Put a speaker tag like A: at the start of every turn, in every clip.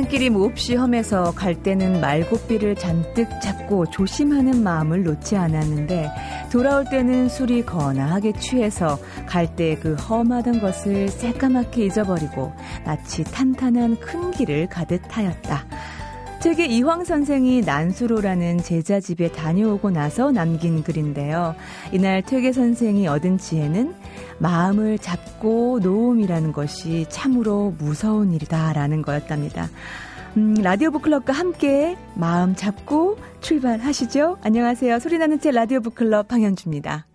A: 산길이 몹시 험해서 갈 때는 말고삐를 잔뜩 잡고 조심하는 마음을 놓지 않았는데 돌아올 때는 술이 거나하게 취해서 갈 때 그 험하던 것을 새까맣게 잊어버리고 마치 탄탄한 큰 길을 가듯 하였다. 책에 이황 선생이 난수로라는 제자 집에 다녀오고 나서 남긴 글인데요. 이날 퇴계 선생이 얻은 지혜는 마음을 잡고 놓음이라는 것이 참으로 무서운 일이다라는 거였답니다. 음, 라디오 북클럽과 함께 마음 잡고 출발하시죠. 안녕하세요. 소리나는 책 라디오 북클럽 방현주입니다.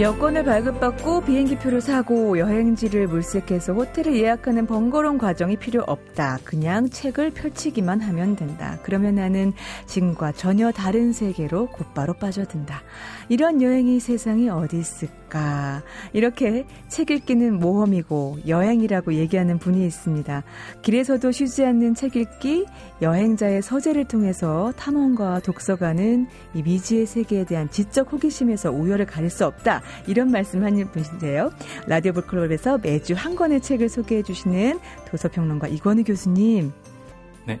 A: 여권을 발급받고 비행기표를 사고 여행지를 물색해서 호텔을 예약하는 번거로운 과정이 필요 없다. 그냥 책을 펼치기만 하면 된다. 그러면 나는 지금과 전혀 다른 세계로 곧바로 빠져든다. 이런 여행이 세상에 어디 있을까? 이렇게 책 읽기는 모험이고 여행이라고 얘기하는 분이 있습니다. 길에서도 쉬지 않는 책 읽기, 여행자의 서재를 통해서 탐험과 독서가는 이 미지의 세계에 대한 지적 호기심에서 우열을 가릴 수 없다. 이런 말씀 하는 분인데요. 라디오 북클럽에서 매주 한 권의 책을 소개해 주시는 도서평론가 이건우 교수님.
B: 네.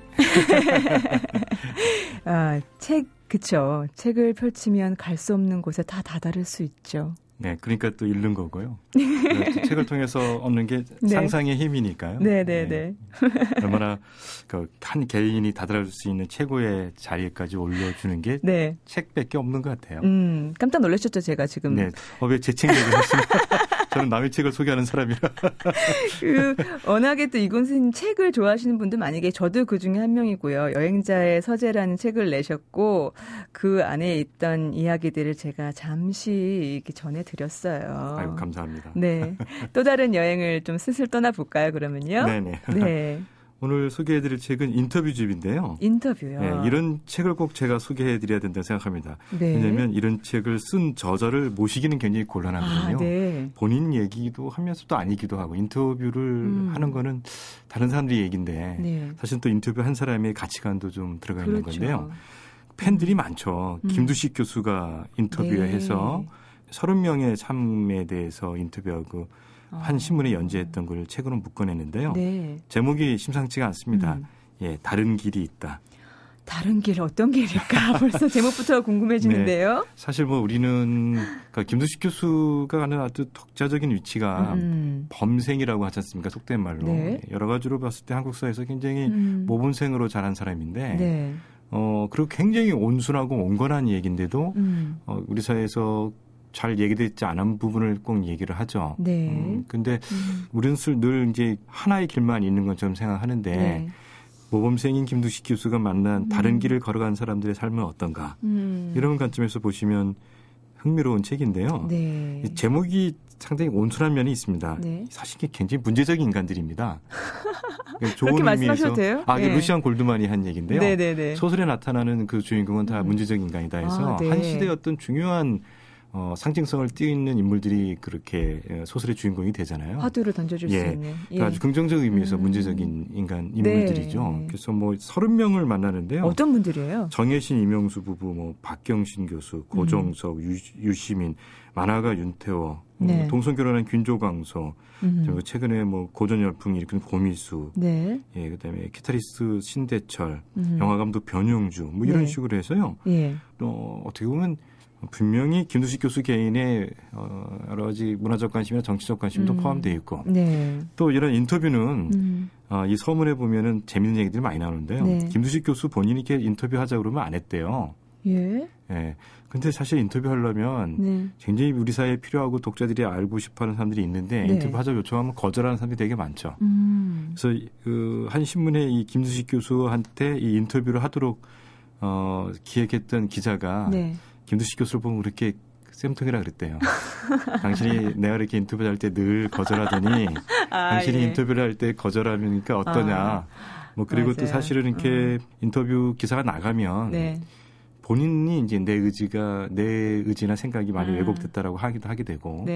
A: 아, 책, 그쵸. 책을 펼치면 갈 수 없는 곳에 다 다다를 수 있죠.
B: 네, 그러니까 또 읽는 거고요. 네, 책을 통해서 얻는 게 네. 상상의 힘이니까요.
A: 네, 네, 네.
B: 얼마나 그한 개인이 다다를 수 있는 최고의 자리까지 올려주는 게 네. 책밖에 없는 것 같아요.
A: 음, 깜짝 놀라셨죠, 제가 지금.
B: 네, 어, 왜제 책 얘기를 하시면 저는 남의 책을 소개하는 사람이라.
A: 그 워낙에 또 선생님 책을 좋아하시는 분들 만약에 저도 그 중에 한 명이고요. 여행자의 서재라는 책을 내셨고 그 안에 있던 이야기들을 제가 잠시 이렇게 전해드렸어요.
B: 아유 감사합니다.
A: 네, 또 다른 여행을 좀 슬슬 떠나 볼까요? 그러면요.
B: 네네. 네. 오늘 소개해드릴 책은 인터뷰집인데요.
A: 인터뷰요.
B: 네, 이런 책을 꼭 제가 소개해드려야 된다고 생각합니다. 네. 왜냐하면 이런 책을 쓴 저자를 모시기는 굉장히 곤란하거든요. 아, 네. 본인 얘기도 하면서 도 아니기도 하고 인터뷰를 음. 하는 거는 다른 사람들이 얘기인데 네. 사실 또 인터뷰 한 사람의 가치관도 좀 들어가 있는 그렇죠. 건데요. 팬들이 음. 많죠. 음. 김두식 교수가 인터뷰해서 네. 30명의 삶에 대해서 인터뷰하고 한 신문에 연재했던 걸 책으로 묶어냈는데요. 네. 제목이 심상치가 않습니다. 음. 예, 다른 길이 있다.
A: 다른 길 어떤 길일까? 벌써 제목부터 궁금해지는데요. 네,
B: 사실 뭐 우리는 그러니까 김두식 교수가 가는 아주 독자적인 위치가 음. 범생이라고 하지 않습니까? 속된 말로 네. 여러 가지로 봤을 때 한국사에서 굉장히 음. 모범생으로 자란 사람인데 네. 어 그리고 굉장히 온순하고 온건한 얘기인데도 음. 어, 우리 사회에서 잘 얘기되지 않은 부분을 꼭 얘기를 하죠. 네. 음, 근데 음. 우리는 늘 이제 하나의 길만 있는 것처럼 생각하는데 네. 모범생인 김두식 교수가 만난 음. 다른 길을 걸어간 사람들의 삶은 어떤가 음. 이런 관점에서 보시면 흥미로운 책인데요. 네. 제목이 상당히 온순한 면이 있습니다. 네. 사실 굉장히 문제적인 인간들입니다.
A: 좋은 의미에서 돼요?
B: 아, 네. 루시안 골드만이 한 얘기인데요. 네네네. 네, 네. 소설에 나타나는 그 주인공은 다 음. 문제적 인간이다 해서 아, 네. 한 시대의 어떤 중요한 어, 상징성을 띄는 인물들이 그렇게 예, 소설의 주인공이 되잖아요.
A: 화두를 던져줄 예. 수 있는. 예.
B: 그러니까 아주 긍정적 의미에서 음. 문제적인 인간 인물들이죠. 네. 그래서 뭐 서른 명을 만나는데요.
A: 어떤 분들이에요?
B: 정혜신, 이명수 부부, 뭐 박경신 교수, 고정석, 음. 유, 시민 만화가 윤태워, 뭐 네. 동성 결혼한 균조광서, 음. 그리고 최근에 뭐 고전 열풍 일으킨 고미수, 네. 예, 그다음에 기타리스트 신대철, 음. 영화 감독 변용주, 뭐 이런 네. 식으로 해서요. 예. 또 어떻게 보면 분명히 김두식 교수 개인의 어, 여러 가지 문화적 관심이나 정치적 관심도 음. 포함되어 있고 네. 또 이런 인터뷰는 음. 어, 이 서문에 보면은 재밌는 얘기들이 많이 나오는데요. 네. 김두식 교수 본인이 이렇게 인터뷰하자 그러면 안 했대요.
A: 예.
B: 예. 근데 사실 인터뷰하려면 네. 굉장히 우리 사회에 필요하고 독자들이 알고 싶어하는 사람들이 있는데 네. 인터뷰하자 요청하면 거절하는 사람들이 되게 많죠. 음. 그래서 그 한 신문에 이 김두식 교수한테 이 인터뷰를 하도록 어, 기획했던 기자가 네. 김두식 교수를 보면 그렇게 쌤통이라 그랬대요. 당신이 내가 이렇게 인터뷰를 할 때 늘 거절하더니 아, 당신이 예. 인터뷰를 할 때 거절하니까 어떠냐. 아, 뭐 그리고 맞아요. 또 사실은 이렇게 음. 인터뷰 기사가 나가면 네. 본인이 이제 내 의지가 내 의지나 생각이 많이 음. 왜곡됐다라고 하기도 하게 되고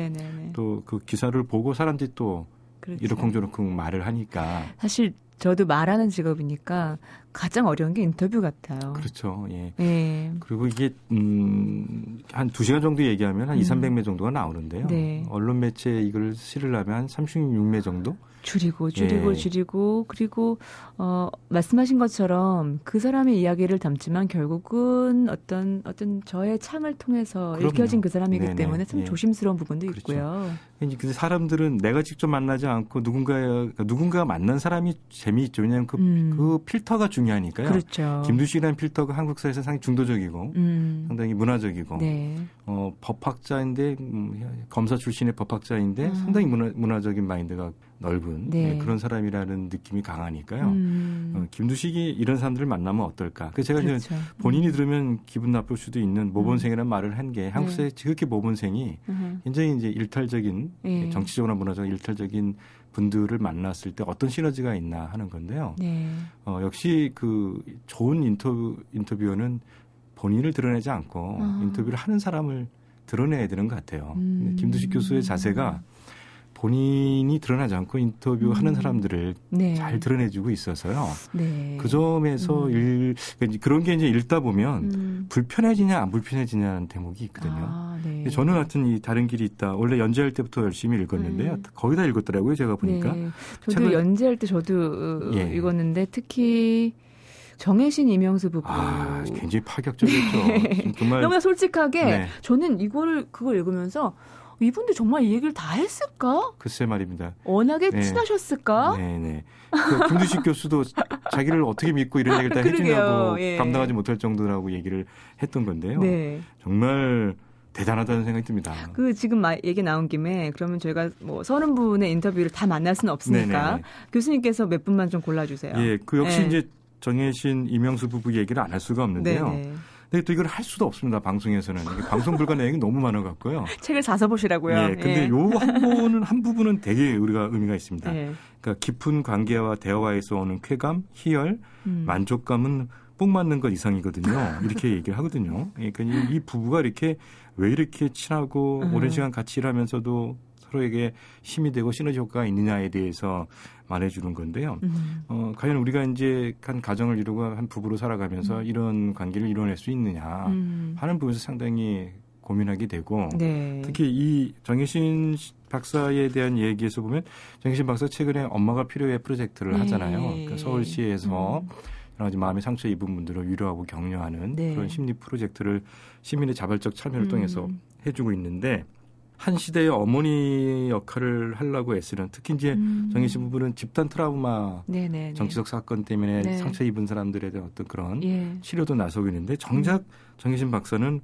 B: 또 그 기사를 보고 사람들이 또 그렇죠. 이러쿵저러쿵 말을 하니까
A: 사실 저도 말하는 직업이니까 가장 어려운 게 인터뷰 같아요.
B: 그렇죠. 예. 예. 그리고 이게 음 한 2시간 정도 얘기하면 한 음. 2, 300매 정도가 나오는데요. 네. 언론 매체에 이걸 실으려면 한 36매 정도
A: 줄이고 줄이고 예. 줄이고 그리고 어 말씀하신 것처럼 그 사람의 이야기를 담지만 결국은 어떤 어떤 저의 창을 통해서 그럼요. 읽혀진 그 사람이기 네네. 때문에 참 예. 조심스러운 부분도 그렇죠. 있고요.
B: 근데 사람들은 내가 직접 만나지 않고 누군가 그러니까 누군가 만난 사람이 재미있죠. 왜냐하면 그, 음. 그 필터가 중요하니까요. 그렇죠. 김두식이라는 필터가 한국 사회에서 상당히 중도적이고 음. 상당히 문화적이고 네. 어, 법학자인데 음, 검사 출신의 법학자인데 음. 상당히 문화, 문화적인 마인드가 넓은 네. 네, 그런 사람이라는 느낌이 강하니까요. 음. 어, 김두식이 이런 사람들을 만나면 어떨까? 그 제가 그렇죠. 이제 본인이 음. 들으면 기분 나쁠 수도 있는 모본생이라는 음. 말을 한 게 한국 사회 네. 지극히 모본생이 음. 굉장히 이제 일탈적인 네. 정치적으로 문화적 일탈적인 분들을 만났을 때 어떤 시너지가 있나 하는 건데요. 네. 어, 역시 그 좋은 인터뷰 인터뷰어는 본인을 드러내지 않고 아. 인터뷰를 하는 사람을 드러내야 되는 것 같아요. 음. 김두식 교수의 자세가 본인이 드러나지 않고 인터뷰하는 음. 사람들을 네. 잘 드러내주고 있어서요. 네. 그 점에서 음. 일, 그러니까 그런 게 이제 읽다 보면 음. 불편해지냐 안 불편해지냐는 대목이 있거든요. 아, 네. 저는 하여튼 이 다른 길이 있다. 원래 연재할 때부터 열심히 읽었는데요. 음. 거의 다 읽었더라고요. 제가 보니까. 네.
A: 저도 연재할 때 저도 예. 읽었는데 특히 정혜신 이명수 부부.
B: 아, 굉장히 파격적이었죠.
A: 네. 정말 너무나 솔직하게 네. 저는 이거를 그걸 읽으면서 이분들 정말 이 얘기를 다 했을까?
B: 글쎄 말입니다.
A: 워낙에 네. 친하셨을까?
B: 네네. 네. 그 김두식 교수도 자기를 어떻게 믿고 이런 얘기를 다 해주냐고 예. 감당하지 못할 정도라고 얘기를 했던 건데요. 네. 정말 대단하다는 생각이 듭니다.
A: 그 지금 얘기 나온 김에 그러면 저희가 뭐 서른 분의 인터뷰를 다 만날 수는 없으니까 네네네. 네, 네. 교수님께서 몇 분만 좀 골라주세요.
B: 예, 그 역시 네. 이제 정혜신 이명수 부부 얘기를 안 할 수가 없는데요. 네네. 근데 또 이걸 할 수도 없습니다. 방송에서는. 방송 불가 내용이 너무 많아 갖고요.
A: 책을 사서 보시라고요.
B: 예. 근데 예. 요한 부분은 한 부분은 되게 우리가 의미가 있습니다. 예. 그러니까 깊은 관계와 대화에서 오는 쾌감, 희열, 음. 만족감은 뽕 맞는 것 이상이거든요. 이렇게 얘기를 하거든요. 그러니까 이 부부가 이렇게 왜 이렇게 친하고 음. 오랜 시간 같이 일하면서도 서로에게 힘이 되고 시너지 효과가 있느냐에 대해서 말해주는 건데요. 음. 어, 과연 우리가 이제 한 가정을 이루고 한 부부로 살아가면서 음. 이런 관계를 이뤄낼 수 있느냐 음. 하는 부분에서 상당히 고민하게 되고 네. 특히 이 정혜신 박사에 대한 얘기에서 보면 정혜신 박사 최근에 엄마가 필요해 프로젝트를 네. 하잖아요. 그러니까 서울시에서 음. 여러 가지 마음의 상처 입은 분들을 위로하고 격려하는 네. 그런 심리 프로젝트를 시민의 자발적 참여를 음. 통해서 해주고 있는데 한 시대의 어머니 역할을 하려고 애쓰는 특히 이제 음. 정혜신 부부는 집단 트라우마 네네네. 정치적 사건 때문에 네. 상처 입은 사람들에 대한 어떤 그런 예. 치료도 나서고 있는데 정작 음. 정혜신 박사는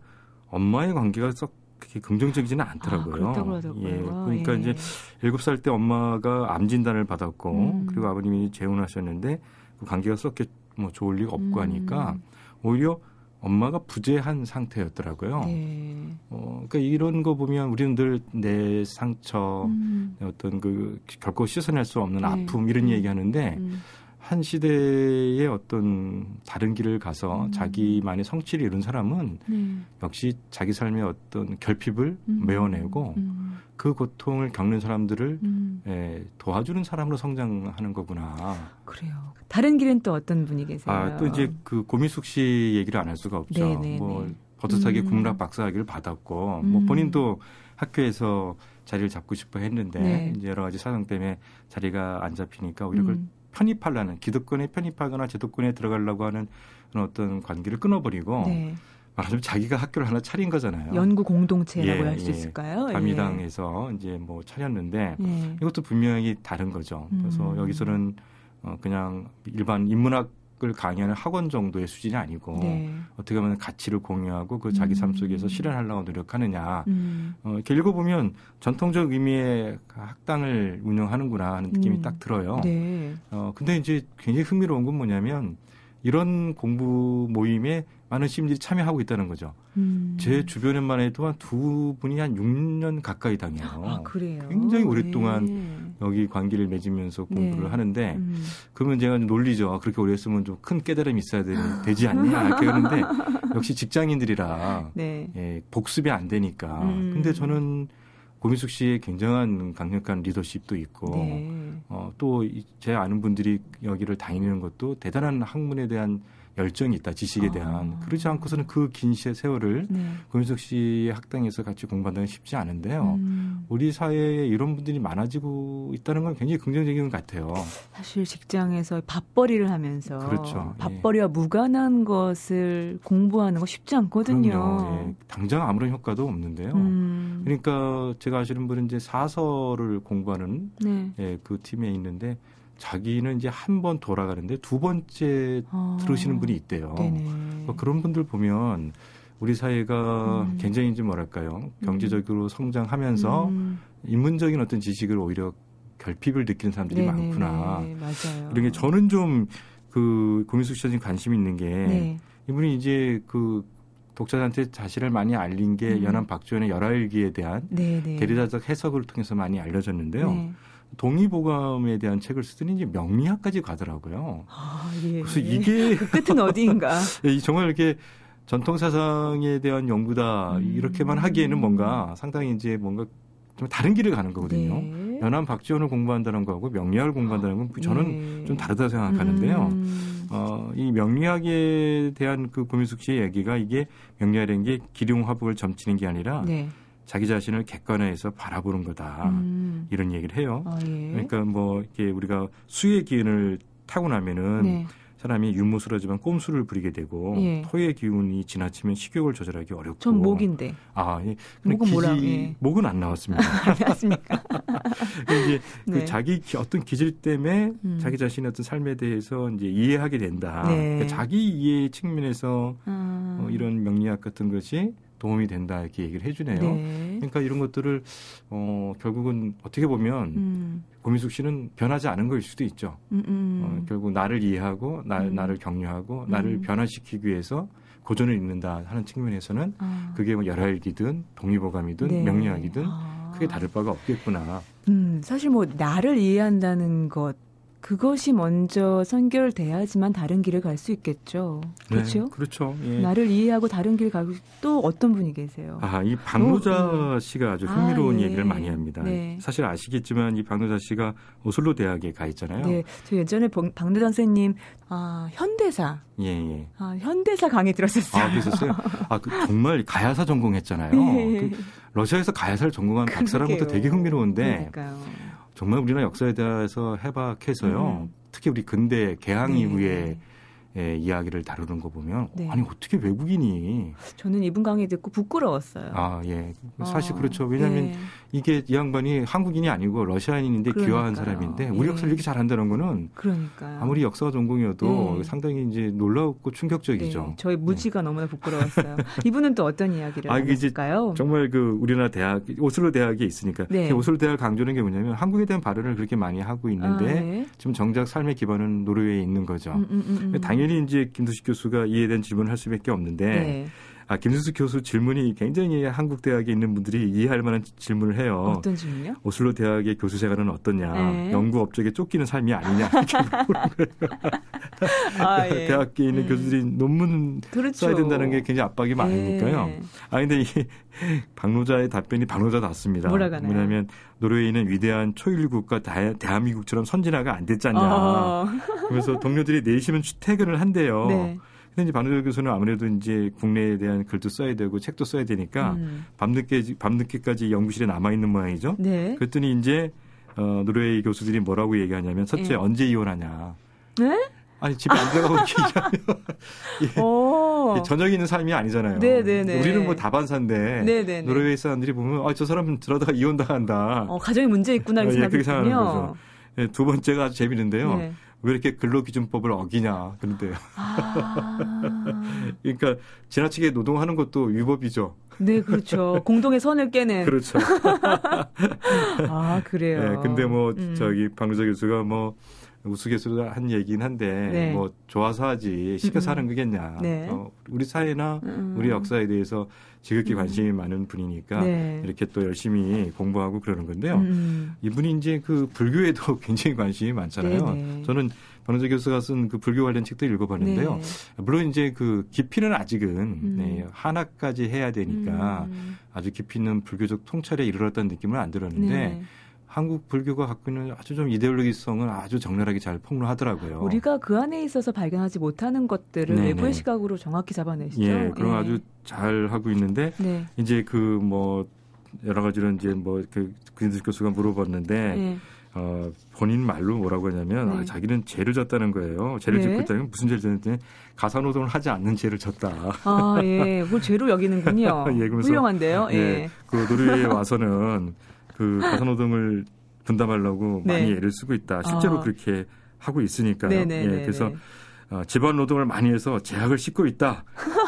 B: 엄마의 관계가 썩 그렇게 긍정적이지는 않더라고요.
A: 아,
B: 예. 그러니까 예. 이제 일곱 살 때 엄마가 암 진단을 받았고 음. 그리고 아버님이 재혼하셨는데 그 관계가 썩게 뭐 좋을 리가 없고 음. 하니까 오히려 엄마가 부재한 상태였더라고요. 네. 어, 그러니까 이런 거 보면 우리는 늘 내 상처, 음. 어떤 그 결코 씻어낼 수 없는 네. 아픔 이런 음. 얘기하는데 음. 한 시대의 어떤 다른 길을 가서 음. 자기만의 성취를 이룬 사람은 네. 역시 자기 삶의 어떤 결핍을 음. 메워내고 음. 그 고통을 겪는 사람들을 음. 예, 도와주는 사람으로 성장하는 거구나.
A: 그래요. 다른 길은 또 어떤 분이 계세요?
B: 아, 또 이제 그 고미숙 씨 얘기를 안 할 수가 없죠. 네네네. 네, 뭐 네. 버젓하게 음. 국문학 박사학위를 받았고 뭐 음. 본인도 학교에서 자리를 잡고 싶어 했는데 네. 이제 여러 가지 사정 때문에 자리가 안 잡히니까 오히려 그걸 편입하려는 기득권에 편입하거나 제도권에 들어가려고 하는 어떤 관계를 끊어버리고 네. 말하자면 자기가 학교를 하나 차린 거잖아요.
A: 연구 공동체라고 예, 할수 예. 있을까요?
B: 감미당에서 예. 이제 뭐 차렸는데 예. 이것도 분명히 다른 거죠. 그래서 음. 여기서는 어 그냥 일반 인문학 을 강의하는 학원 정도의 수준이 아니고 네. 어떻게 보면 가치를 공유하고 그 자기 삶 속에서 음. 실현하려고 노력하느냐 음. 어, 이렇게 읽어보면 전통적 의미의 학당을 운영하는구나 하는 느낌이 음. 딱 들어요. 네. 어, 근데 이제 굉장히 흥미로운 건 뭐냐면 이런 공부 모임에 많은 시민들이 참여하고 있다는 거죠. 음. 제 주변에만 해도 한 두 분이 한 6년 가까이 당해요.
A: 아, 그래요?
B: 굉장히 오랫동안 네. 여기 관계를 맺으면서 공부를 네. 하는데 음. 그러면 제가 논리죠. 그렇게 오래 했으면 좀 큰 깨달음이 있어야 되는, 되지 않냐 이렇게 하는데 역시 직장인들이라 네. 예, 복습이 안 되니까. 음. 근데 저는 고민숙 씨의 굉장한 강력한 리더십도 있고 네. 어, 또 제 아는 분들이 여기를 다니는 것도 대단한 학문에 대한 열정이 있다 지식에 아. 대한 아. 그렇지 않고서는 그긴 세월을 네. 고윤석 씨의 학당에서 같이 공부한다는 게 쉽지 않은데요. 음. 우리 사회에 이런 분들이 많아지고 있다는 건 굉장히 긍정적인 것 같아요.
A: 사실 직장에서 밥벌이를 하면서 그렇죠. 밥벌이와 예. 무관한 것을 공부하는 거 쉽지 않거든요. 예.
B: 당장 아무런 효과도 없는데요. 음. 그러니까 제가 아시는 분은 이제 사설을 공부하는 네. 예, 그 팀에 있는데 자기는 이제 한 번 돌아가는데 두 번째 아, 들으시는 분이 있대요. 그러니까 그런 분들 보면 우리 사회가 음. 굉장히 이제 뭐랄까요 경제적으로 음. 성장하면서 음. 인문적인 어떤 지식을 오히려 결핍을 느끼는 사람들이 네네네. 많구나.
A: 맞아요.
B: 이런 게 저는 좀 그 고민숙 씨가 지금 관심 있는 게 네. 이분이 이제 그 독자들한테 자신을 많이 알린 게 음. 연안 박지원의 열화일기에 대한 네네. 대리자적 해석을 통해서 많이 알려졌는데요. 네. 동의보감에 대한 책을 쓰더니 이제 명리학까지 가더라고요.
A: 아, 예.
B: 그래서 이게
A: 그 끝은 어디인가?
B: 예, 정말 이렇게 전통 사상에 대한 연구다 음. 이렇게만 하기에는 뭔가 상당히 이제 뭔가 좀 다른 길을 가는 거거든요. 네. 연암 박지원을 공부한다는 거하고 명리학을 공부한다는 건 저는 네. 좀 다르다 생각하는데요. 음. 어, 이 명리학에 대한 그 고민숙 씨의 얘기가 이게 명리학이라는 게 기룡화복을 점치는 게 아니라 네. 자기 자신을 객관화해서 바라보는 거다. 음. 이런 얘기를 해요. 아, 예. 그러니까 뭐 이렇게 우리가 수의 기운을 타고 나면은 네. 사람이 유무스러지만 꼼수를 부리게 되고 예. 토의 기운이 지나치면 식욕을 조절하기 어렵고.
A: 전 목인데.
B: 아,
A: 예. 목은 기지, 뭐라? 예.
B: 목은 안 나왔습니다.
A: 안 나왔습니까?
B: 이제 그 네. 그 자기 어떤 기질 때문에 음. 자기 자신의 어떤 삶에 대해서 이제 이해하게 된다. 네. 그러니까 자기 이해 측면에서 아. 어, 이런 명리학 같은 것이 도움이 된다 이렇게 얘기를 해주네요. 네. 그러니까 이런 것들을 어, 결국은 어떻게 보면 음. 고민숙 씨는 변하지 않은 거일 수도 있죠. 음, 음. 어, 결국 나를 이해하고 나, 음. 나를 격려하고 나를 음. 변화시키기 위해서 고전을 읽는다 하는 측면에서는 아. 그게 뭐 열혈기든 동의보감이든 네. 명리학이든 아. 크게 다를 바가 없겠구나.
A: 음, 사실 뭐 나를 이해한다는 것 그것이 먼저 선결돼야지만 다른 길을 갈 수 있겠죠. 그렇죠?
B: 네, 그렇죠.
A: 예. 나를 이해하고 다른 길 가고 또 어떤 분이 계세요?
B: 아, 이 박노자 어, 씨가 아주 흥미로운 아, 예. 얘기를 많이 합니다. 네. 사실 아시겠지만 이 박노자 씨가 오슬로 대학에 가 있잖아요.
A: 네, 저 예전에 박노자 선생님 아, 현대사.
B: 예, 예.
A: 아, 현대사 강의 들었었어요.
B: 아, 그랬었어요? 아, 그, 정말 가야사 전공했잖아요. 네. 그 러시아에서 가야사를 전공한 박사라는 것도 되게 흥미로운데. 그러니까요. 정말 우리나라 역사에 대해서 해박해서요. 음. 특히 우리 근대 개항 네. 이후에 예, 이야기를 다루는 거 보면 네. 아니 어떻게 외국인이
A: 저는 이분 강의 듣고 부끄러웠어요.
B: 아 예, 사실 아, 그렇죠. 왜냐하면 예. 이게 이 양반이 한국인이 아니고 러시아인인데 그러니까요. 귀화한 사람인데 우리 예. 역사를 이렇게 잘한다는 거는
A: 그러니까요.
B: 아무리 역사가 전공이어도 예. 상당히 이제 놀라웠고 충격적이죠. 네.
A: 저희 무지가 네. 너무나 부끄러웠어요. 이분은 또 어떤 이야기를 아, 해볼까요?
B: 정말 그 우리나라 대학 오슬로 대학에 있으니까 네. 오슬로 대학 강조하는 게 뭐냐면 한국에 대한 발언을 그렇게 많이 하고 있는데 아, 네. 지금 정작 삶의 기반은 노르웨이에 있는 거죠. 음, 음, 음, 음. 당연히 이제 김두식 교수가 이에 대한 질문을 할 수밖에 없는데. 네. 아, 김수수 교수 질문이 굉장히 한국 대학에 있는 분들이 이해할 만한 질문을 해요.
A: 어떤 질문이요?
B: 오슬로 대학의 교수 생활은 어떠냐? 네. 연구 업적에 쫓기는 삶이 아니냐? 이렇게 물어보는 거예요. 아, 예. 대학에 있는 음. 교수들이 논문 그렇죠. 써야 된다는 게 굉장히 압박이 많으니까요. 예. 아 근데 이게 박노자의 답변이 박노자답습니다. 뭐냐면 노르웨이는 위대한 초일 국가 대한민국처럼 선진화가 안 됐잖냐. 어. 그래서 동료들이 내시면 퇴근을 한대요. 네. 근데 이제 반우절 교수는 아무래도 이제 국내에 대한 글도 써야 되고 책도 써야 되니까 음. 밤늦게 밤늦게까지 연구실에 남아 있는 모양이죠. 네. 그랬더니 이제 어, 노르웨이 교수들이 뭐라고 얘기하냐면 첫째 네. 언제 이혼하냐.
A: 네?
B: 아니 집에 안 들어가고 얘기하면 예, 저녁 있는 삶이 아니잖아요.
A: 네네네. 네, 네.
B: 우리는 뭐 다반사인데 네네네. 노르웨이 사람들이 보면 아, 저 사람은 들어다가 이혼 당한다.
A: 어, 가정에 문제 있구나 이렇게 어, 예, 생각했군요.
B: 예, 두 번째가 아주 재미있는데요. 네. 왜 이렇게 근로기준법을 어기냐 그런데요. 아. 그러니까 지나치게 노동하는 것도 위법이죠.
A: 네, 그렇죠. 공동의 선을 깨는.
B: 그렇죠.
A: 아, 그래요.
B: 네, 근데 뭐 음. 저기 방조자 교수가 뭐 우스갯소리로 한 얘기긴 한데 네. 뭐 좋아서 하지 시켜서 하는 거겠냐. 네. 어, 우리 사회나 음. 우리 역사에 대해서 지극히 관심이 음. 많은 분이니까 네. 이렇게 또 열심히 공부하고 그러는 건데요. 음. 이분이 이제 그 불교에도 굉장히 관심이 많잖아요. 네네. 네. 저는 변호자 교수가 쓴 그 불교 관련 책도 읽어봤는데요. 네. 물론 이제 그 깊이는 아직은 음. 네, 하나까지 해야 되니까 음. 아주 깊이 있는 불교적 통찰에 이르렀다는 느낌은 안 들었는데 네. 한국 불교가 갖고 있는 아주 좀 이데올로기성을 아주 적나라하게 잘 폭로하더라고요.
A: 우리가 그 안에 있어서 발견하지 못하는 것들을 네네. 외부의 시각으로 정확히 잡아내시죠.
B: 예, 그럼 예. 아주 잘 하고 있는데 네. 이제 그 뭐 여러 가지로 이제 뭐그 김두식 교수가 물어봤는데 네. 어, 본인 말로 뭐라고 하냐면 네. 아, 자기는 죄를 졌다는 거예요. 죄를 네. 짓고 있다면 무슨 죄를 졌는지 가사노동을 하지 않는 죄를 졌다.
A: 아, 예. 그걸 죄로 여기는군요. 예, 훌륭한데요. 예. 예.
B: 그 노르웨이에 와서는 그 가사노동을 분담하려고 네. 많이 애를 쓰고 있다. 실제로 아. 그렇게 하고 있으니까요. 네네네네. 네, 예, 네, 그래서 네. 어, 집안 노동을 많이 해서 제약을 싣고 있다.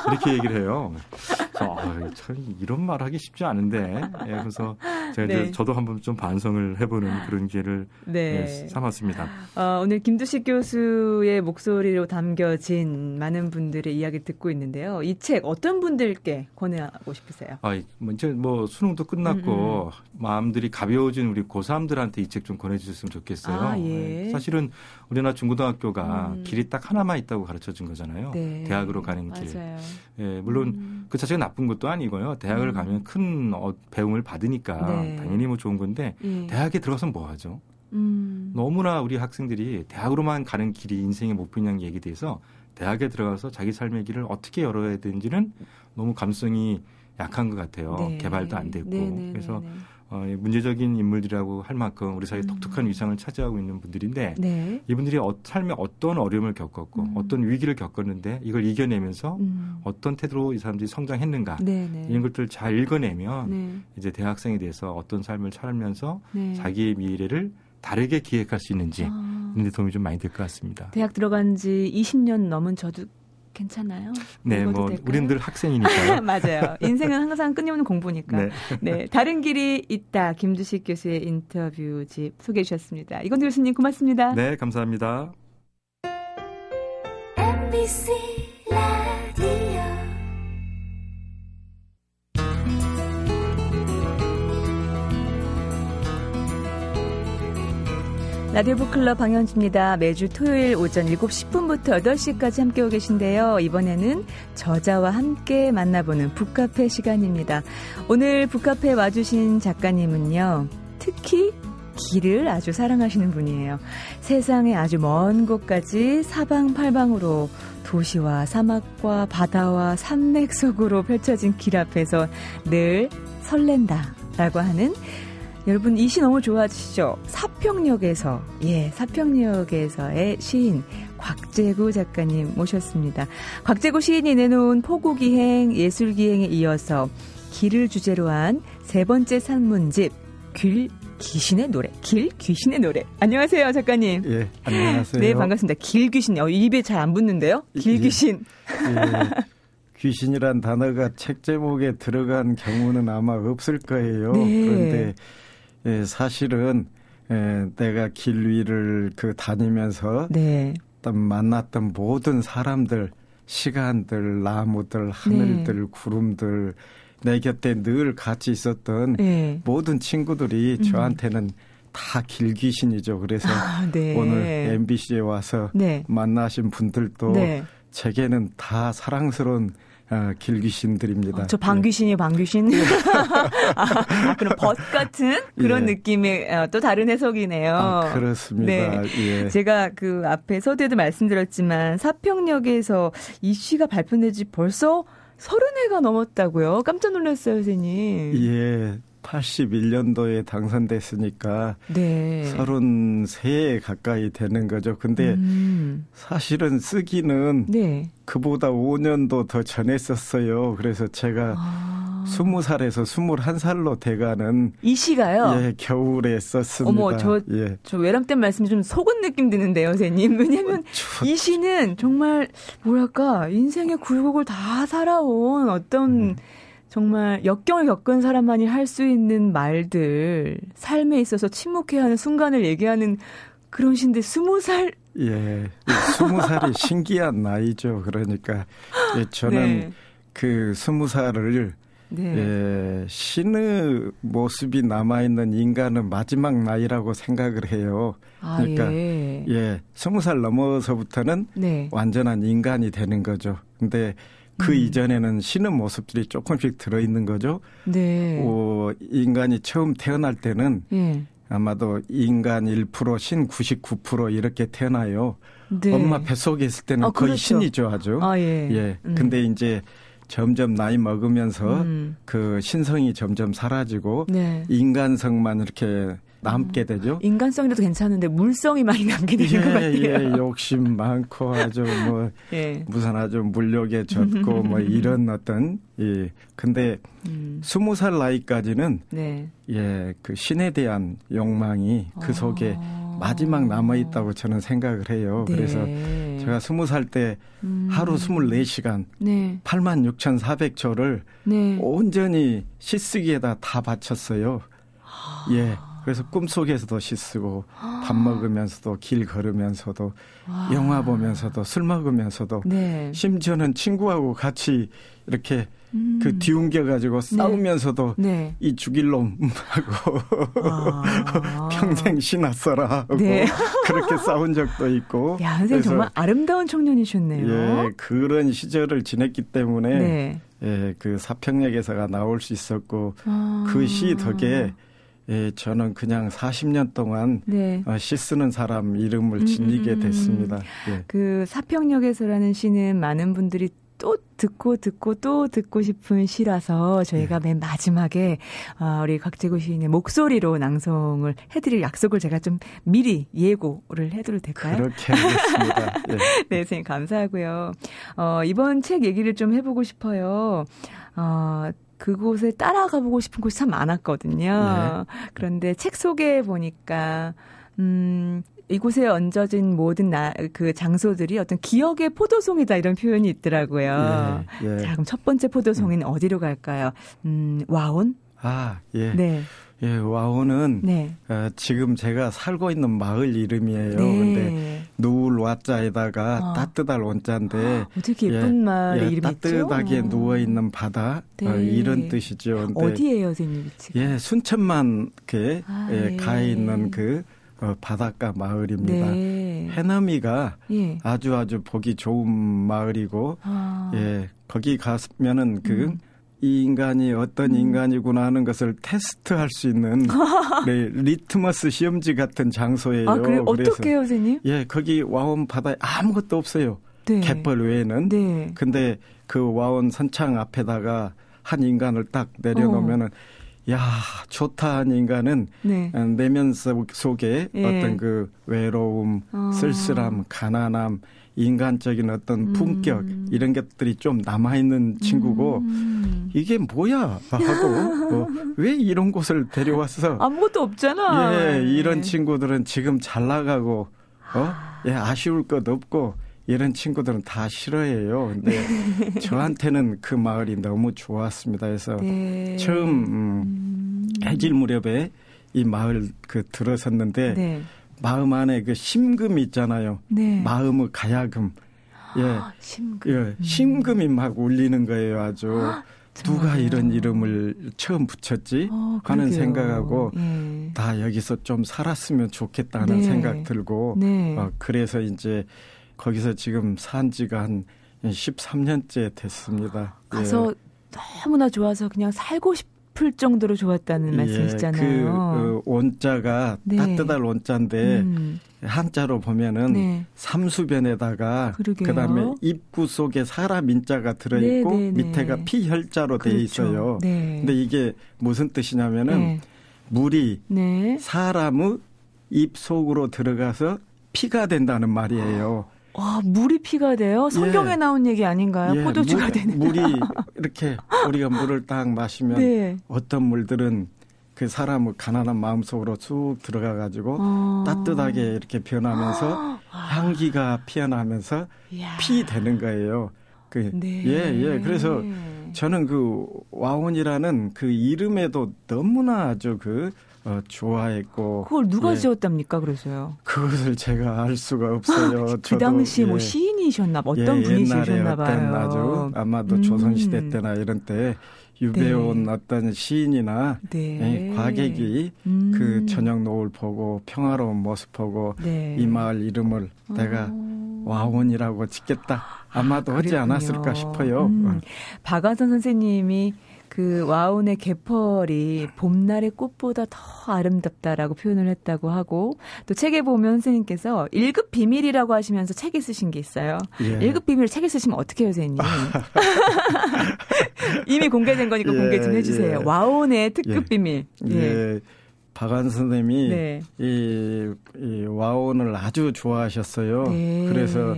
B: 이렇게 얘기를 해요. 그래서 아, 참 이런 말 하기 쉽지 않은데. 예, 그래서 제가 네. 이제 저도 한번 좀 반성을 해보는 그런 기회를 네. 예, 삼았습니다.
A: 어, 오늘 김두식 교수의 목소리로 담겨진 많은 분들의 이야기 듣고 있는데요. 이 책 어떤 분들께 권하고 싶으세요?
B: 아, 이제 뭐 수능도 끝났고 음음. 마음들이 가벼워진 우리 고3들한테 이 책 좀 권해주셨으면 좋겠어요. 아, 예. 예. 사실은 우리나라 중고등학교가 음. 길이 딱 하나만 있다고 가르쳐 준 거잖아요. 네. 대학으로 가는 길. 맞아요. 예, 물론 음. 그 자체가 나쁜 것도 아니고요. 대학을 음. 가면 큰 어, 배움을 받으니까 네. 당연히 뭐 좋은 건데 예. 대학에 들어가서 뭐 하죠? 음. 너무나 우리 학생들이 대학으로만 가는 길이 인생의 목표냐 얘기에 대해서 대학에 들어가서 자기 삶의 길을 어떻게 열어야 되는지는 너무 감성이 약한 것 같아요. 네. 개발도 안 됐고. 네, 네, 네 그래서 네. 어, 문제적인 인물이라고 할 만큼 우리 사회에 음. 독특한 위상을 차지하고 있는 분들인데 네. 이분들이 어, 삶에 어떤 어려움을 겪었고 음. 어떤 위기를 겪었는데 이걸 이겨내면서 음. 어떤 태도로 이 사람들이 성장했는가 네네. 네. 이런 것들 잘 읽어내면 네. 이제 대학생에 대해서 어떤 삶을 살면서 네. 자기의 미래를 다르게 기획할 수 있는지 아. 이런 데 도움이 좀 많이 될 것 같습니다.
A: 대학 들어간 지 20년 넘은 저도 괜찮아요?
B: 네, 뭐 될까요? 우리는 늘 학생이니까요.
A: 맞아요. 인생은 항상 끊임없는 공부니까. 네. 네. 다른 길이 있다. 김주식 교수의 인터뷰집 소개해 주셨습니다. 이건 교수님 고맙습니다.
B: 네, 감사합니다. MBC
A: 라디오 북클럽 방현주입니다. 매주 토요일 오전 7시 10분부터 8시까지 함께오 계신데요. 이번에는 저자와 함께 만나보는 북카페 시간입니다. 오늘 북카페 와주신 작가님은요. 특히 길을 아주 사랑하시는 분이에요. 세상에 아주 먼 곳까지 사방팔방으로 도시와 사막과 바다와 산맥 속으로 펼쳐진 길 앞에서 늘 설렌다 라고 하는 여러분 이 시 너무 좋아하시죠? 사평역에서 예 사평역에서의 시인 곽재구 작가님 모셨습니다. 곽재구 시인이 내놓은 포구기행 예술기행에 이어서 길을 주제로 한 세 번째 산문집 길 귀신의 노래, 길 귀신의 노래. 안녕하세요, 작가님.
C: 예, 안녕하세요.
A: 네, 반갑습니다. 길 귀신. 어, 입에 잘 안 붙는데요? 길 귀신. 예, 예.
C: 귀신이란 단어가 책 제목에 들어간 경우는 아마 없을 거예요. 네. 그런데 예, 사실은 예, 내가 길 위를 그 다니면서 네. 만났던 모든 사람들, 시간들, 나무들, 하늘들, 네. 구름들 내 곁에 늘 같이 있었던 네. 모든 친구들이 음. 저한테는 다 길귀신이죠. 그래서 아, 네. 오늘 MBC에 와서 네. 만나신 분들도 네. 제게는 다 사랑스러운 아, 길귀신들입니다. 어,
A: 저 방귀신이 예. 방귀신. 예. 아, 그럼 벗 같은 그런 예. 느낌의 어, 또 다른 해석이네요.
C: 아, 그렇습니다. 네. 예.
A: 제가 그 앞에 서두에도 말씀드렸지만 사평역에서 이 시가 발표된 지 벌써 서른 해가 넘었다고요. 깜짝 놀랐어요, 선생님.
C: 예. 81년도에 당선됐으니까 네. 33에 가까이 되는 거죠. 근데 음. 사실은 쓰기는 네. 그보다 5년도 더 전에 썼어요. 그래서 제가 아. 20살에서 21살로 돼가는
A: 이 시가요?
C: 예, 겨울에 썼습니다.
A: 어머, 저, 예. 저 외람 때 말씀이 좀 속은 느낌 드는데요, 선생님. 왜냐면 어, 저... 이 시는 정말 뭐랄까 인생의 굴곡을 다 살아온 어떤 음. 정말 역경을 겪은 사람만이 할 수 있는 말들, 삶에 있어서 침묵해야 하는 순간을 얘기하는 그런 신데 스무 살
C: 예, 스무 살이 신기한 나이죠. 그러니까 예, 저는 네. 그 스무 살을 네. 예, 신의 모습이 남아 있는 인간은 마지막 나이라고 생각을 해요. 아, 그러니까 예, 예 스무 살 넘어서부터는 네. 완전한 인간이 되는 거죠. 근데 그 음. 이전에는 신의 모습들이 조금씩 들어있는 거죠. 네. 어, 인간이 처음 태어날 때는 예. 아마도 인간 1%, 신 99% 이렇게 태어나요. 네. 엄마 뱃속에 있을 때는 아, 거의 그렇죠. 신이죠, 아주. 아, 예. 예. 음. 근데 이제 점점 나이 먹으면서 음. 그 신성이 점점 사라지고 네. 인간성만 이렇게 남게 음. 되죠.
A: 인간성이라도 괜찮은데 물성이 많이 남게 되는 예, 것 같아요.
C: 예, 욕심 많고 아주 뭐 예. 무슨 아주 물욕에 젖고 뭐 이런 어떤 예. 근데 음. 스무 음. 살 나이까지는 네. 예, 그 신에 대한 욕망이 그 속에 아. 마지막 남아 있다고 저는 생각을 해요. 네. 그래서 제가 스무 살때 음. 하루 스물네 시간 네. 8만 6,400초를 네. 온전히 시쓰기에다 다 바쳤어요. 아. 예. 그래서 꿈속에서도 씻쓰고 밥 먹으면서도 길 걸으면서도 와. 영화 보면서도 술 먹으면서도 네. 심지어는 친구하고 같이 이렇게 음. 그 뒤웅겨 가지고 네. 싸우면서도 네. 이 죽일 놈하고 아. 평생 신났어라 하고 네. 그렇게 싸운 적도 있고.
A: 야, 선생님 정말 아름다운 청년이셨네요.
C: 예, 그런 시절을 지냈기 때문에 네. 예, 그 사평역 에서가 나올 수 있었고 아. 그시 덕에 예, 저는 그냥 40년 동안 네. 어, 시 쓰는 사람 이름을 음, 지니게 음, 음, 됐습니다.
A: 예. 그 사평역에서라는 시는 많은 분들이 또 듣고 듣고 또 듣고 싶은 시라서 저희가 네. 맨 마지막에 어, 우리 곽재구 시인의 목소리로 낭송을 해드릴 약속을 제가 좀 미리 예고를 해드려도 될까요?
C: 그렇게 하겠습니다.
A: 네. 네, 선생님 감사하고요. 어, 이번 책 얘기를 좀 해보고 싶어요. 어, 그곳에 따라가 보고 싶은 곳이 참 많았거든요. 네. 그런데 책 속에 보니까 음 이곳에 얹어진 모든 나, 그 장소들이 어떤 기억의 포도송이다 이런 표현이 있더라고요. 예, 예. 자, 그럼 첫 번째 포도송이는 음. 어디로 갈까요? 음, 와온?
C: 아, 예. 네. 예, 와온은 네. 어, 지금 제가 살고 있는 마을 이름이에요. 네. 근데 누울 와자에다가 아. 따뜻할 원자인데
A: 아, 어떻게 예쁜 예, 마을 예,
C: 따뜻하게 어. 누워 있는 바다 어, 네. 어, 이런 뜻이죠.
A: 어디에요, 선생님 위치가?
C: 예, 순천만 그 아, 예, 예. 가 있는 그 어, 바닷가 마을입니다. 네. 해넘이가 예. 아주 아주 보기 좋은 마을이고 아. 예, 거기 가면은 그 음. 이 인간이 어떤 음. 인간이구나 하는 것을 테스트할 수 있는 네, 리트머스 시험지 같은 장소예요.
A: 아, 그래 어떻게 해요, 선생님?
C: 예, 거기 와온 바다에 아무것도 없어요. 네. 갯벌 외에는. 네. 근데 그 와온 선창 앞에다가 한 인간을 딱 내려놓으면은 어. 야 좋다 한 인간은 네. 내면 속에 예. 어떤 그 외로움, 어. 쓸쓸함, 가난함, 인간적인 어떤 품격 음. 이런 것들이 좀 남아 있는 친구고 음. 이게 뭐야 하고 어, 왜 이런 곳을 데려왔어?
A: 아무것도 없잖아.
C: 예, 이런 네. 친구들은 지금 잘 나가고 어, 예, 아쉬울 것 없고 이런 친구들은 다 싫어해요. 근데 저한테는 그 마을이 너무 좋았습니다. 그래서 네. 처음 음, 해질 무렵에 이 마을 그 들어섰는데 네. 마음 안에 그 심금 있잖아요. 네. 마음의 가야금. 예. 아, 심금. 예. 음. 심금이 막 울리는 거예요, 아주. 아, 누가 이런 이름을 처음 붙였지 어, 하는 생각하고 예. 다 여기서 좀 살았으면 좋겠다는 네. 생각 들고 네. 어, 그래서 이제 거기서 지금 산 지가 한 13년째 됐습니다.
A: 가서 예. 너무나 좋아서 그냥 살고 싶 싶을 정도로 좋았다는 예, 말씀이시잖아요.
C: 그, 그 온자가 네. 따뜻할 온자인데 음. 한자로 보면은 네. 삼수변에다가 그러게요. 그다음에 입구 속에 사람 인자가 들어 있고 네, 네, 네, 밑에가 피혈자로 그렇죠. 돼 있어요. 네. 근데 이게 무슨 뜻이냐면은 네. 물이 사람의 입 속으로 들어가서 피가 된다는 말이에요.
A: 와, 물이 피가 돼요? 성경에 예. 나온 얘기 아닌가요? 예. 포도주가 되는.
C: 물이 이렇게 우리가 물을 딱 마시면 네. 어떤 물들은 그 사람의 가난한 마음속으로 쭉 들어가 가지고 어. 따뜻하게 이렇게 변하면서 아. 향기가 피어나면서. 피 되는 거예요. 그 네. 예, 예. 그래서 저는 그 와온이라는 그 이름에도 너무나 아주 그 어, 좋아했고
A: 그걸 누가 예. 지었답니까? 그래서요.
C: 그것을 제가 알 수가 없어요.
A: 그 저도, 당시 뭐 예. 뭐 시인이셨나 어떤 예, 분이셨나 봐요.
C: 아주 아마도 음. 조선시대 때나 이런 때 유배온 네. 어떤 시인이나 네. 예, 과객이 음. 그 저녁 노을 보고 평화로운 모습 보고 네. 이 마을 이름을 어. 내가 와온이라고 짓겠다 아마도 아, 하지 않았을까 싶어요. 음.
A: 박완선 선생님이 그 와운의 개펄이 봄날의 꽃보다 더 아름답다라고 표현을 했다고 하고 또 책에 보면 선생님께서 1급 비밀이라고 하시면서 책에 쓰신 게 있어요. 예. 1급 비밀 책에 쓰시면 어떻게 해요, 선생님? 이미 공개된 거니까 예, 공개 좀 해주세요. 예. 와운의 특급 예. 비밀.
C: 예. 예. 박한 선생님이 네. 이, 이 와온을 아주 좋아하셨어요. 네. 그래서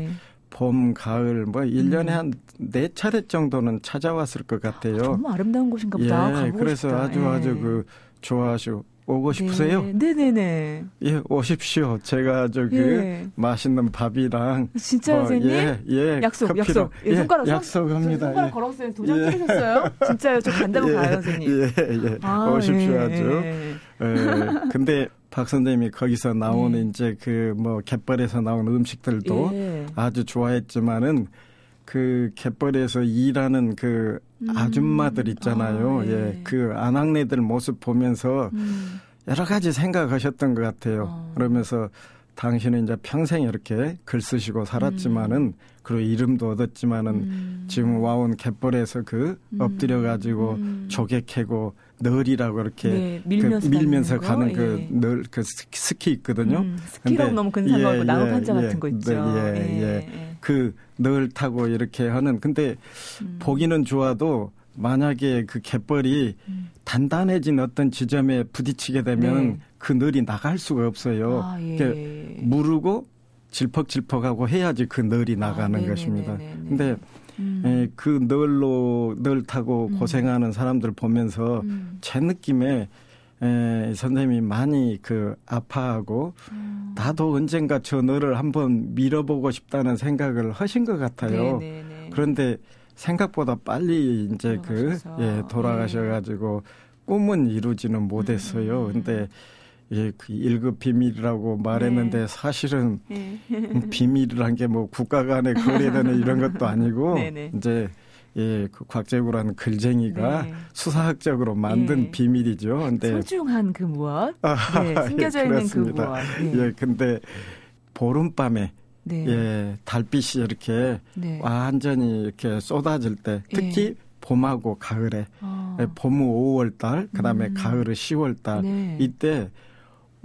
C: 봄, 가을 뭐 1년에 음. 한네 차례 정도는 찾아왔을 것 같아요. 아,
A: 너무 아름다운 곳인가 보다.
C: 예, 그래서
A: 싶다.
C: 아주 아주 예. 그 좋아하시고 오고 싶으세요?
A: 네, 네 네
C: 예, 오십시오. 제가 저기 예. 맛있는 밥이랑
A: 진짜 뭐, 선생님? 예, 예. 약속, 커피로, 약속. 예, 손가락
C: 약속합니다.
A: 손가락 예. 걸었어요. 도장 예. 찍으셨어요? 진짜요? 저 간다고 예. 가요, 선생님.
C: 예, 예. 아, 오십시오, 예. 아주. 예. 예. 근데 박 선생님이 거기서 나오는 네. 이제 그 뭐 갯벌에서 나오는 음식들도 예. 아주 좋아했지만은 그 갯벌에서 일하는 그 음. 아줌마들 있잖아요. 아, 예. 예. 그 아낙네들 모습 보면서 음. 여러 가지 생각하셨던 것 같아요. 아. 그러면서 당신은 이제 평생 이렇게 글 쓰시고 살았지만은 음. 그리고 이름도 얻었지만은 음. 지금 와온 갯벌에서 그 음. 엎드려 가지고 음. 조개 캐고 널이라고 이렇게 네, 밀면서, 그 밀면서 가는 그 널그 예. 그 스키 있거든요. 음,
A: 스키로 너무 근사하고 예, 나무 판자 예, 같은 거 있죠.
C: 네, 예, 예. 예. 그 널 타고 이렇게 하는 근데 음. 보기는 좋아도 만약에 그 갯벌이 음. 단단해진 어떤 지점에 부딪히게 되면 네. 그 널이 나갈 수가 없어요. 아, 예. 무르고 질퍽질퍽하고 해야지 그 널이 아, 나가는 아, 것입니다. 근데 음. 에, 그 널로 널 타고 음. 고생하는 사람들 보면서 음. 제 느낌에 에, 선생님이 많이 그 아파하고 음. 나도 언젠가 저 널을 한번 밀어보고 싶다는 생각을 하신 것 같아요. 네네네. 그런데 생각보다 빨리 이제 그 예, 돌아가셔가지고 네. 꿈은 이루지는 못했어요. 음. 근데 예, 그 1급 비밀이라고 말했는데 네. 사실은 네. 비밀이란 게 뭐 국가 간의 거래되는 이런 것도 아니고 네네. 이제 예, 그 곽재구라는 글쟁이가 네. 수사학적으로 만든 네. 비밀이죠.
A: 근데 소중한 그 무엇? 아, 네, 숨겨져 예, 있는 그 무엇.
C: 예. 예, 근데 보름밤에 네. 예, 달빛이 이렇게 네. 완전히 이렇게 쏟아질 때 특히 예. 봄하고 가을에 아. 예, 봄은 5월 달, 그다음에 음. 가을은 10월 달 네. 이때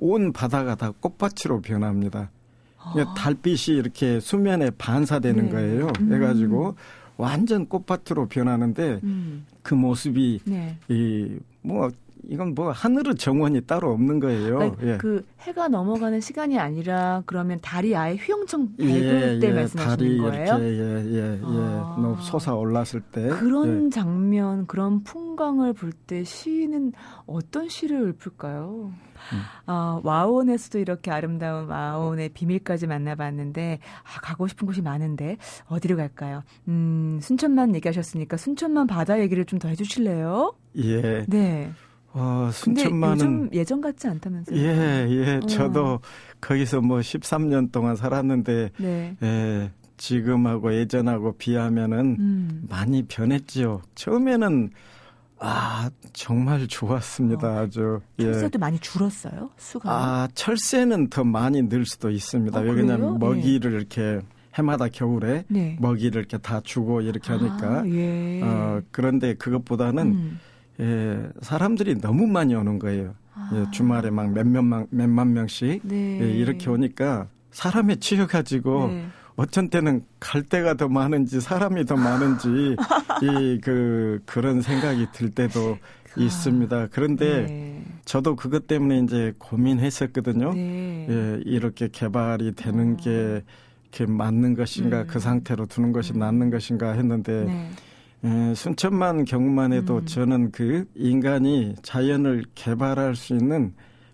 C: 온 바다가 다 꽃밭으로 변합니다. 아. 달빛이 이렇게 수면에 반사되는 네. 거예요. 음. 그래가지고 완전 꽃밭으로 변하는데 음. 그 모습이 네. 이뭐 이건 뭐 하늘의 정원이 따로 없는 거예요.
A: 그러니까 예. 그 해가 넘어가는 시간이 아니라 그러면 달이 아예 휘영청 밝을 예, 때 예, 말씀하시는 달이 거예요?
C: 이렇게 예, 예, 예. 아. 너 솟아 올랐을 때
A: 그런 예. 장면, 그런 풍광을 볼 때 시인은 어떤 시를 읊을까요? 음. 아, 와온에서도 이렇게 아름다운 와온의 비밀까지 만나봤는데 아, 가고 싶은 곳이 많은데 어디로 갈까요? 음, 순천만 얘기하셨으니까 순천만 바다 얘기를 좀 더 해주실래요?
C: 예. 네.
A: 어, 순천만은 요즘 예전 같지 않다면서요?
C: 예, 예. 어. 저도 거기서 뭐 13년 동안 살았는데 네. 예, 지금하고 예전하고 비하면은 음. 많이 변했지요. 처음에는 아 정말 좋았습니다. 어. 아주
A: 예. 철새도 예. 많이 줄었어요 수가.
C: 아 철새는 더 많이 늘 수도 있습니다. 어, 왜냐하면 먹이를 네. 이렇게 해마다 겨울에 네. 먹이를 이렇게 다 주고 이렇게 하니까. 아, 예. 어, 그런데 그것보다는 음. 예, 사람들이 너무 많이 오는 거예요. 아. 예, 주말에 막 몇몇 만 몇만 명씩 네. 예, 이렇게 오니까 사람에 치여가지고 네. 어쩐 때는 갈 데가 더 많은지 사람이 더 많은지 이 그 그런 생각이 들 때도 아. 있습니다. 그런데 네. 저도 그것 때문에 이제 고민했었거든요. 네. 예, 이렇게 개발이 되는 어. 게 이렇게 맞는 것인가 음. 그 상태로 두는 것이 음. 낫는 것인가 했는데 네. 에, 순천만 경우만 해도 음. 저는 그 인간이 자연을 개발할 수 있는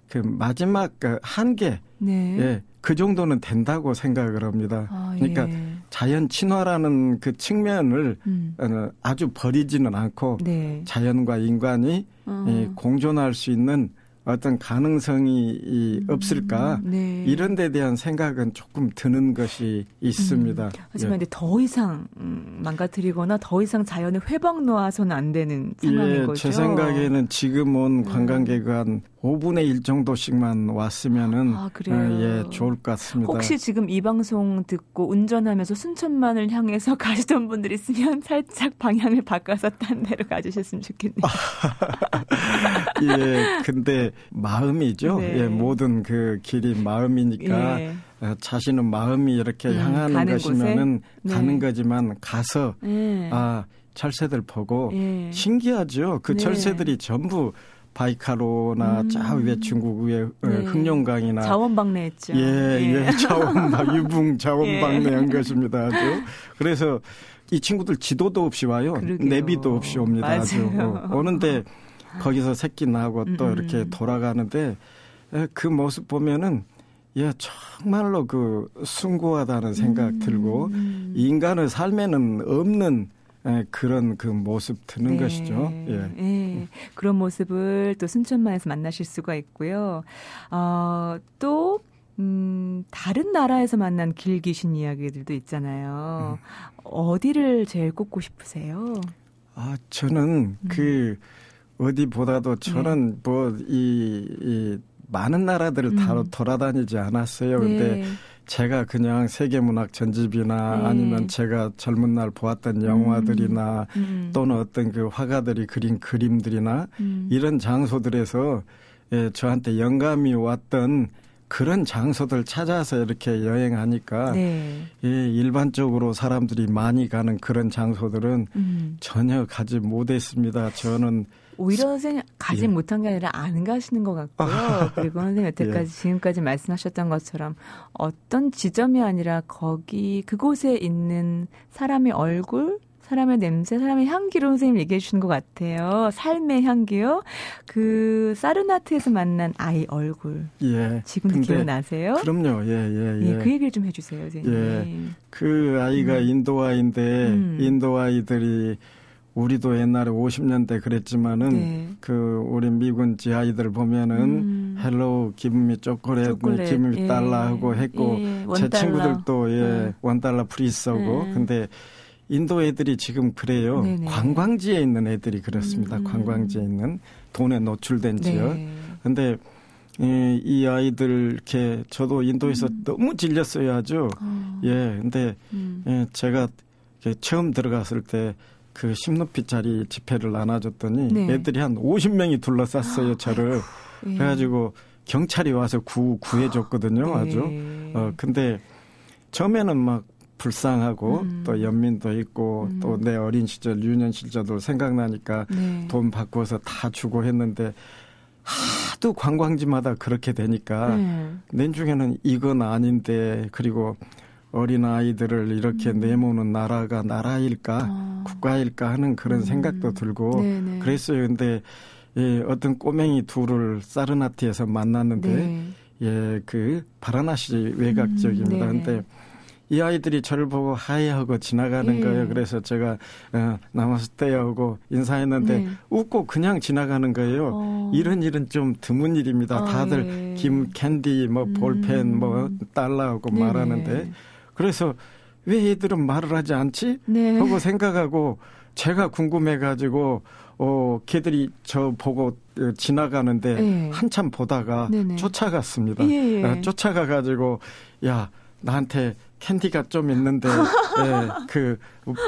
C: 그 마지막 그 한계, 네. 예, 그 정도는 된다고 생각을 합니다. 아, 그러니까 예. 자연 친화라는 그 측면을 음. 어, 아주 버리지는 않고 네. 자연과 인간이 어. 예, 공존할 수 있는 어떤 가능성이 없을까 음, 네. 이런 데 대한 생각은 조금 드는 것이 있습니다. 음,
A: 하지만 예. 더 이상 음, 망가뜨리거나 더 이상 자연을 회방 놓아서는 안 되는 상황인 예, 거죠.
C: 제 생각에는 지금 온 음. 관광객 한 5분의 1 정도씩만 왔으면은 아, 어, 예, 좋을 것 같습니다.
A: 혹시 지금 이 방송 듣고 운전하면서 순천만을 향해서 가시던 분들 있으면 살짝 방향을 바꿔서 딴 데로 가주셨으면 좋겠네요.
C: 예, 근데 마음이죠. 네. 예, 모든 그 길이 마음이니까 예. 어, 자신은 마음이 이렇게 음, 향하는 가는 것이면은 네. 가는 거지만 가서 네. 아 철새들 보고 예. 신기하죠. 그 네. 철새들이 전부 바이카로나 음. 저 위에 중국 위에 어, 네. 흑룡강이나
A: 자원방래했죠.
C: 예, 예, 예 자원방 유붕 자원방래한 예. 것입니다. 아주 그래서 이 친구들 지도도 없이 와요. 그러게요. 내비도 없이 옵니다. 맞아요. 아주 어, 오는데 거기서 새끼 나고 또 음. 이렇게 돌아가는데 그 모습 보면은 예, 정말로 그 숭고하다는 생각 음. 들고 인간의 삶에는 없는 예, 그런 그 모습 드는 네. 것이죠. 예. 예.
A: 그런 모습을 또 순천만에서 만나실 수가 있고요. 어, 또 음, 다른 나라에서 만난 길 귀신 이야기들도 있잖아요. 음. 어디를 제일 꼽고 싶으세요?
C: 아, 저는 음. 그 어디보다도 저는 네. 뭐이 이 많은 나라들을 다 음. 돌아다니지 않았어요. 근데 네. 제가 그냥 세계문학 전집이나 네. 아니면 제가 젊은 날 보았던 영화들이나 음. 음. 또는 어떤 그 화가들이 그린 그림들이나 음. 이런 장소들에서 예, 저한테 영감이 왔던 그런 장소들 찾아서 이렇게 여행하니까 네. 예, 일반적으로 사람들이 많이 가는 그런 장소들은 음. 전혀 가지 못했습니다. 저는
A: 오히려 선생님 가지 예. 못한 게 아니라 안 가시는 것 같고요. 그리고 선생님 여태까지 예. 지금까지 말씀하셨던 것처럼 어떤 지점이 아니라 거기 그곳에 있는 사람의 얼굴 사람의 냄새, 사람의 향기로 선생님 얘기해 주신 것 같아요. 삶의 향기요. 그 사르나트에서 만난 아이 얼굴. 예. 지금도 기억나세요?
C: 그럼요. 예, 예, 예.
A: 예. 그 얘기를 좀 해주세요, 선생님. 예.
C: 그 아이가 음. 인도 아이인데 음. 인도 아이들이 우리도 옛날에 50년대 그랬지만은 네. 그 우리 미군 GI들 보면은 음. hello give me 초콜릿, give me 예. 달러 하고 했고 예. 제 친구들도 예 네. one dollar please하고 네. 근데 인도 애들이 지금 그래요. 네네. 관광지에 있는 애들이 그렇습니다. 음. 관광지에 있는 돈에 노출된 지역. 네. 근데 이, 이 아이들 이렇게 저도 인도에서 음. 너무 질렸어요 아주. 어. 예. 근데 음. 예, 제가 처음 들어갔을 때 그 10높이짜리 지폐를 나눠줬더니 네. 애들이 한 50명이 둘러쌌어요, 저를. 네. 그래가지고 경찰이 와서 구, 구해줬거든요, 네. 아주. 어, 근데 처음에는 막 불쌍하고 음. 또 연민도 있고 음. 또내 어린 시절, 유년 시절도 생각나니까 네. 돈 바꿔서 다 주고 했는데 하도 관광지마다 그렇게 되니까 네. 낸 중에는 이건 아닌데 그리고 어린 아이들을 이렇게 음. 내모는 나라가 나라일까 아. 국가일까 하는 그런 음. 생각도 들고 네네. 그랬어요. 근데 예, 어떤 꼬맹이 둘을 사르나트에서 만났는데 네. 예, 그 바라나시 외곽 지역입니다. 음, 근데 이 아이들이 저를 보고 hi 하고 지나가는 예. 거예요. 그래서 제가 어, 나마스테하고 인사했는데 네. 웃고 그냥 지나가는 거예요. 어. 이런 일은 좀 드문 일입니다. 아, 다들 예. give me candy 뭐 볼펜 음. 뭐 달라고 네. 말하는데 그래서 왜 얘들은 말을 하지 않지? 네. 하고 생각하고 제가 궁금해가지고 어 걔들이 저 보고 지나가는데 네. 한참 보다가 네네. 쫓아갔습니다. 예, 예. 어, 쫓아가 가지고 야 나한테 캔디가 좀 있는데 예, 그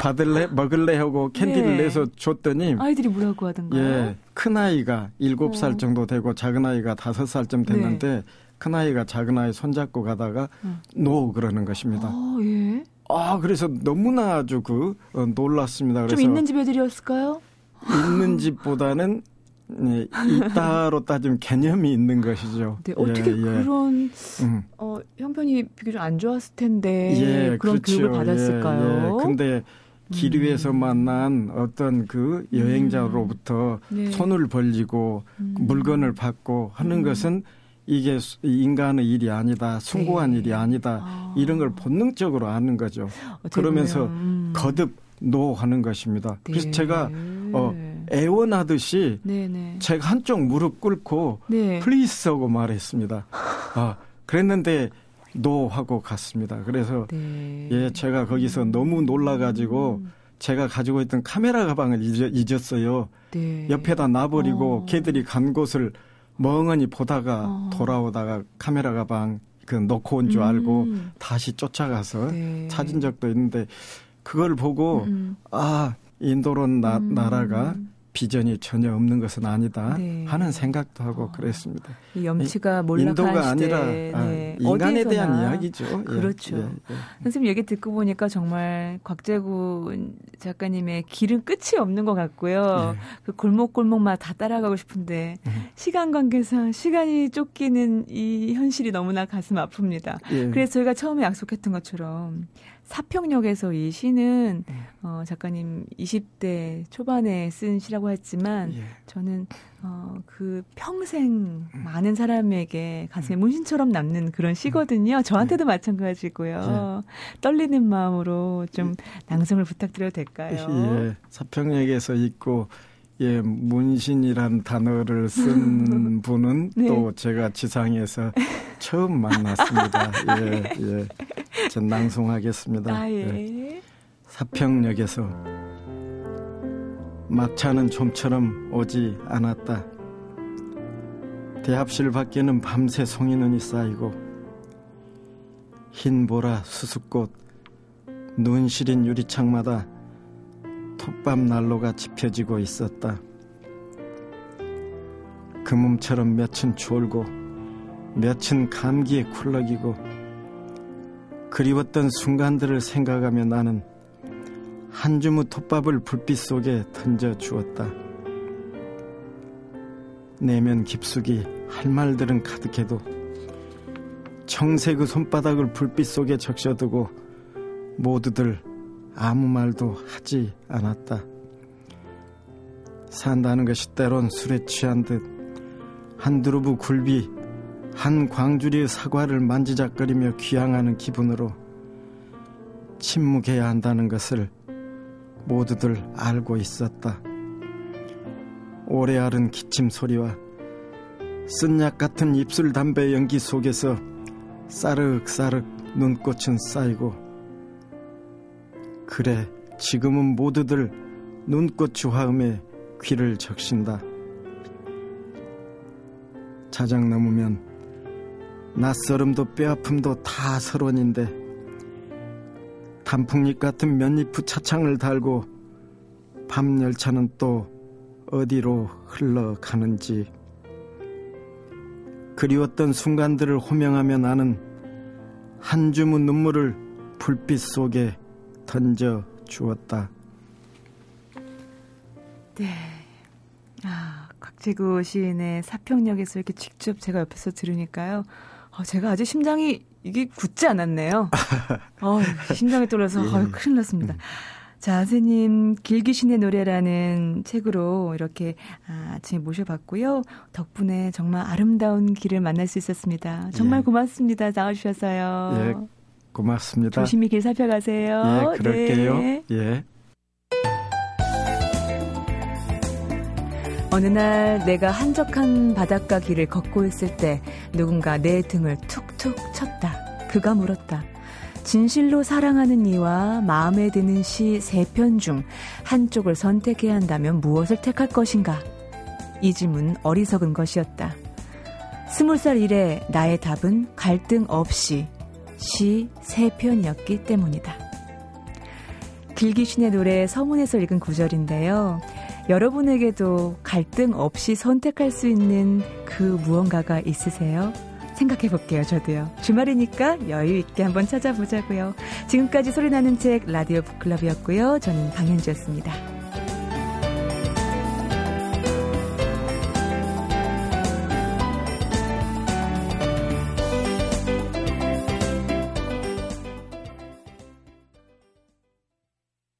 C: 받을래 먹을래 하고 캔디를 네. 내서 줬더니
A: 아이들이 뭐라고 하던가요? 예,
C: 큰 아이가 일곱 살 어. 정도 되고 작은 아이가 다섯 살쯤 됐는데 네. 큰 아이가 작은 아이 손잡고 가다가 음. 노 그러는 것입니다. 아, 예. 아 그래서 너무나 아주 그 어, 놀랐습니다. 그래서
A: 좀 있는 집 애들이었을까요?
C: 있는 집보다는 네, 있다로 따지면 개념이 있는 것이죠.
A: 네, 어떻게 예, 예. 그런 음. 어, 형편이 비교적 안 좋았을 텐데 예, 그런 그렇죠. 교육을 받았을까요? 예,
C: 예. 근데 길 위에서 음. 만난 어떤 그 여행자로부터 음. 네. 손을 벌리고 음. 물건을 받고 하는 음. 것은 이게 인간의 일이 아니다, 숭고한 네. 일이 아니다, 아. 이런 걸 본능적으로 아는 거죠. 그러면서 음. 거듭 no하는 것입니다. 네. 그래서 제가 어 애원하듯이 네네. 제가 한쪽 무릎 꿇고 네. please 하고 말했습니다. 아, 그랬는데 no 하고 갔습니다. 그래서 네. 예, 제가 거기서 너무 놀라가지고 음. 제가 가지고 있던 카메라 가방을 잊었, 어요 네. 옆에다 놔버리고 어. 걔들이 간 곳을 멍하니 보다가 어. 돌아오다가 카메라 가방 그 놓고 온 줄 알고 음. 다시 쫓아가서 네. 찾은 적도 있는데 그걸 보고 음. 음. 아 인도론 나, 음. 나라가 비전이 전혀 없는 것은 아니다 네. 하는 생각도 하고 어. 그랬습니다.
A: 염치가 몰락한
C: 인도가 시대. 아니라 아, 네. 인간에 어디서나. 대한 이야기죠.
A: 예, 그렇죠. 예, 예, 예. 선생님 얘기 듣고 보니까 정말 곽재구 작가님의 길은 끝이 없는 것 같고요. 예. 그 골목골목마다 다 따라가고 싶은데 음. 시간 관계상 시간이 쫓기는 이 현실이 너무나 가슴 아픕니다. 예. 그래서 저희가 처음에 약속했던 것처럼 사평역에서 이 시는 네. 어, 작가님 20대 초반에 쓴 시라고 했지만 예. 저는 어, 그 평생 음. 많은 사람에게 가슴에 음. 문신처럼 남는 그런 시거든요. 저한테도 네. 마찬가지고요. 예. 떨리는 마음으로 좀 낭송을 부탁드려도 될까요?
C: 예. 사평역에서 읽고 예, 문신이란 단어를 쓴 분은 네. 또 제가 지상에서 처음 만났습니다. 예, 예. 전 낭송하겠습니다. 아, 예. 예. 사평역에서 막차는 좀처럼 오지 않았다. 대합실 밖에는 밤새 송이눈이 쌓이고 흰 보라 수수꽃 눈 시린 유리창마다 톱밥 난로가 지펴지고 있었다. 그 몸처럼 몇은 졸고 몇은 감기에 쿨럭이고 그리웠던 순간들을 생각하며 나는 한 주무 톱밥을 불빛 속에 던져 주었다. 내면 깊숙이 할 말들은 가득해도 그 손바닥을 불빛 속에 적셔두고 모두들 아무 말도 하지 않았다. 산다는 것이 때론 술에 취한 듯 한두루부 굴비 한 광주리의 사과를 만지작거리며 귀향하는 기분으로 침묵해야 한다는 것을 모두들 알고 있었다. 오래 앓은 기침 소리와 쓴약 같은 입술 담배 연기 속에서 싸륵싸륵 눈꽃은 쌓이고 그래, 지금은 모두들 눈꽃 화음에 귀를 적신다. 자작 넘으면 낯설음도 뼈아픔도 다 서론인데 단풍잎 같은 면잎 차창을 달고 밤 열차는 또 어디로 흘러가는지 그리웠던 순간들을 호명하며 나는 한 주문 눈물을 불빛 속에 던져 주었다.
A: 네. 아, 곽재구 시인의 사평역에서 이렇게 직접 제가 옆에서 들으니까요. 어, 제가 아주 심장이 이게 굳지 않았네요. 어, 심장이 떨려서 예. 어, 큰일 났습니다. 음. 자, 선생님, 길기신의 노래라는 책으로 이렇게 아, 아침에 모셔봤고요. 덕분에 정말 아름다운 길을 만날 수 있었습니다. 정말 예. 고맙습니다. 나와주셔서요. 예.
C: 고맙습니다.
A: 조심히 길 살펴가세요.
C: 예, 그럴게요. 네. 예.
A: 어느 날 내가 한적한 바닷가 길을 걷고 있을 때 누군가 내 등을 툭툭 쳤다. 그가 물었다. 진실로 사랑하는 이와 마음에 드는 시 세 편 중 한쪽을 선택해야 한다면 무엇을 택할 것인가? 이 질문 어리석은 것이었다. 스물 살 이래 나의 답은 갈등 없이 시 세 편이었기 때문이다. 길기신의 노래 서문에서 읽은 구절인데요. 여러분에게도 갈등 없이 선택할 수 있는 그 무언가가 있으세요? 생각해 볼게요, 저도요. 주말이니까 여유 있게 한번 찾아보자고요. 지금까지 소리나는 책 라디오 북클럽이었고요. 저는 강현주였습니다.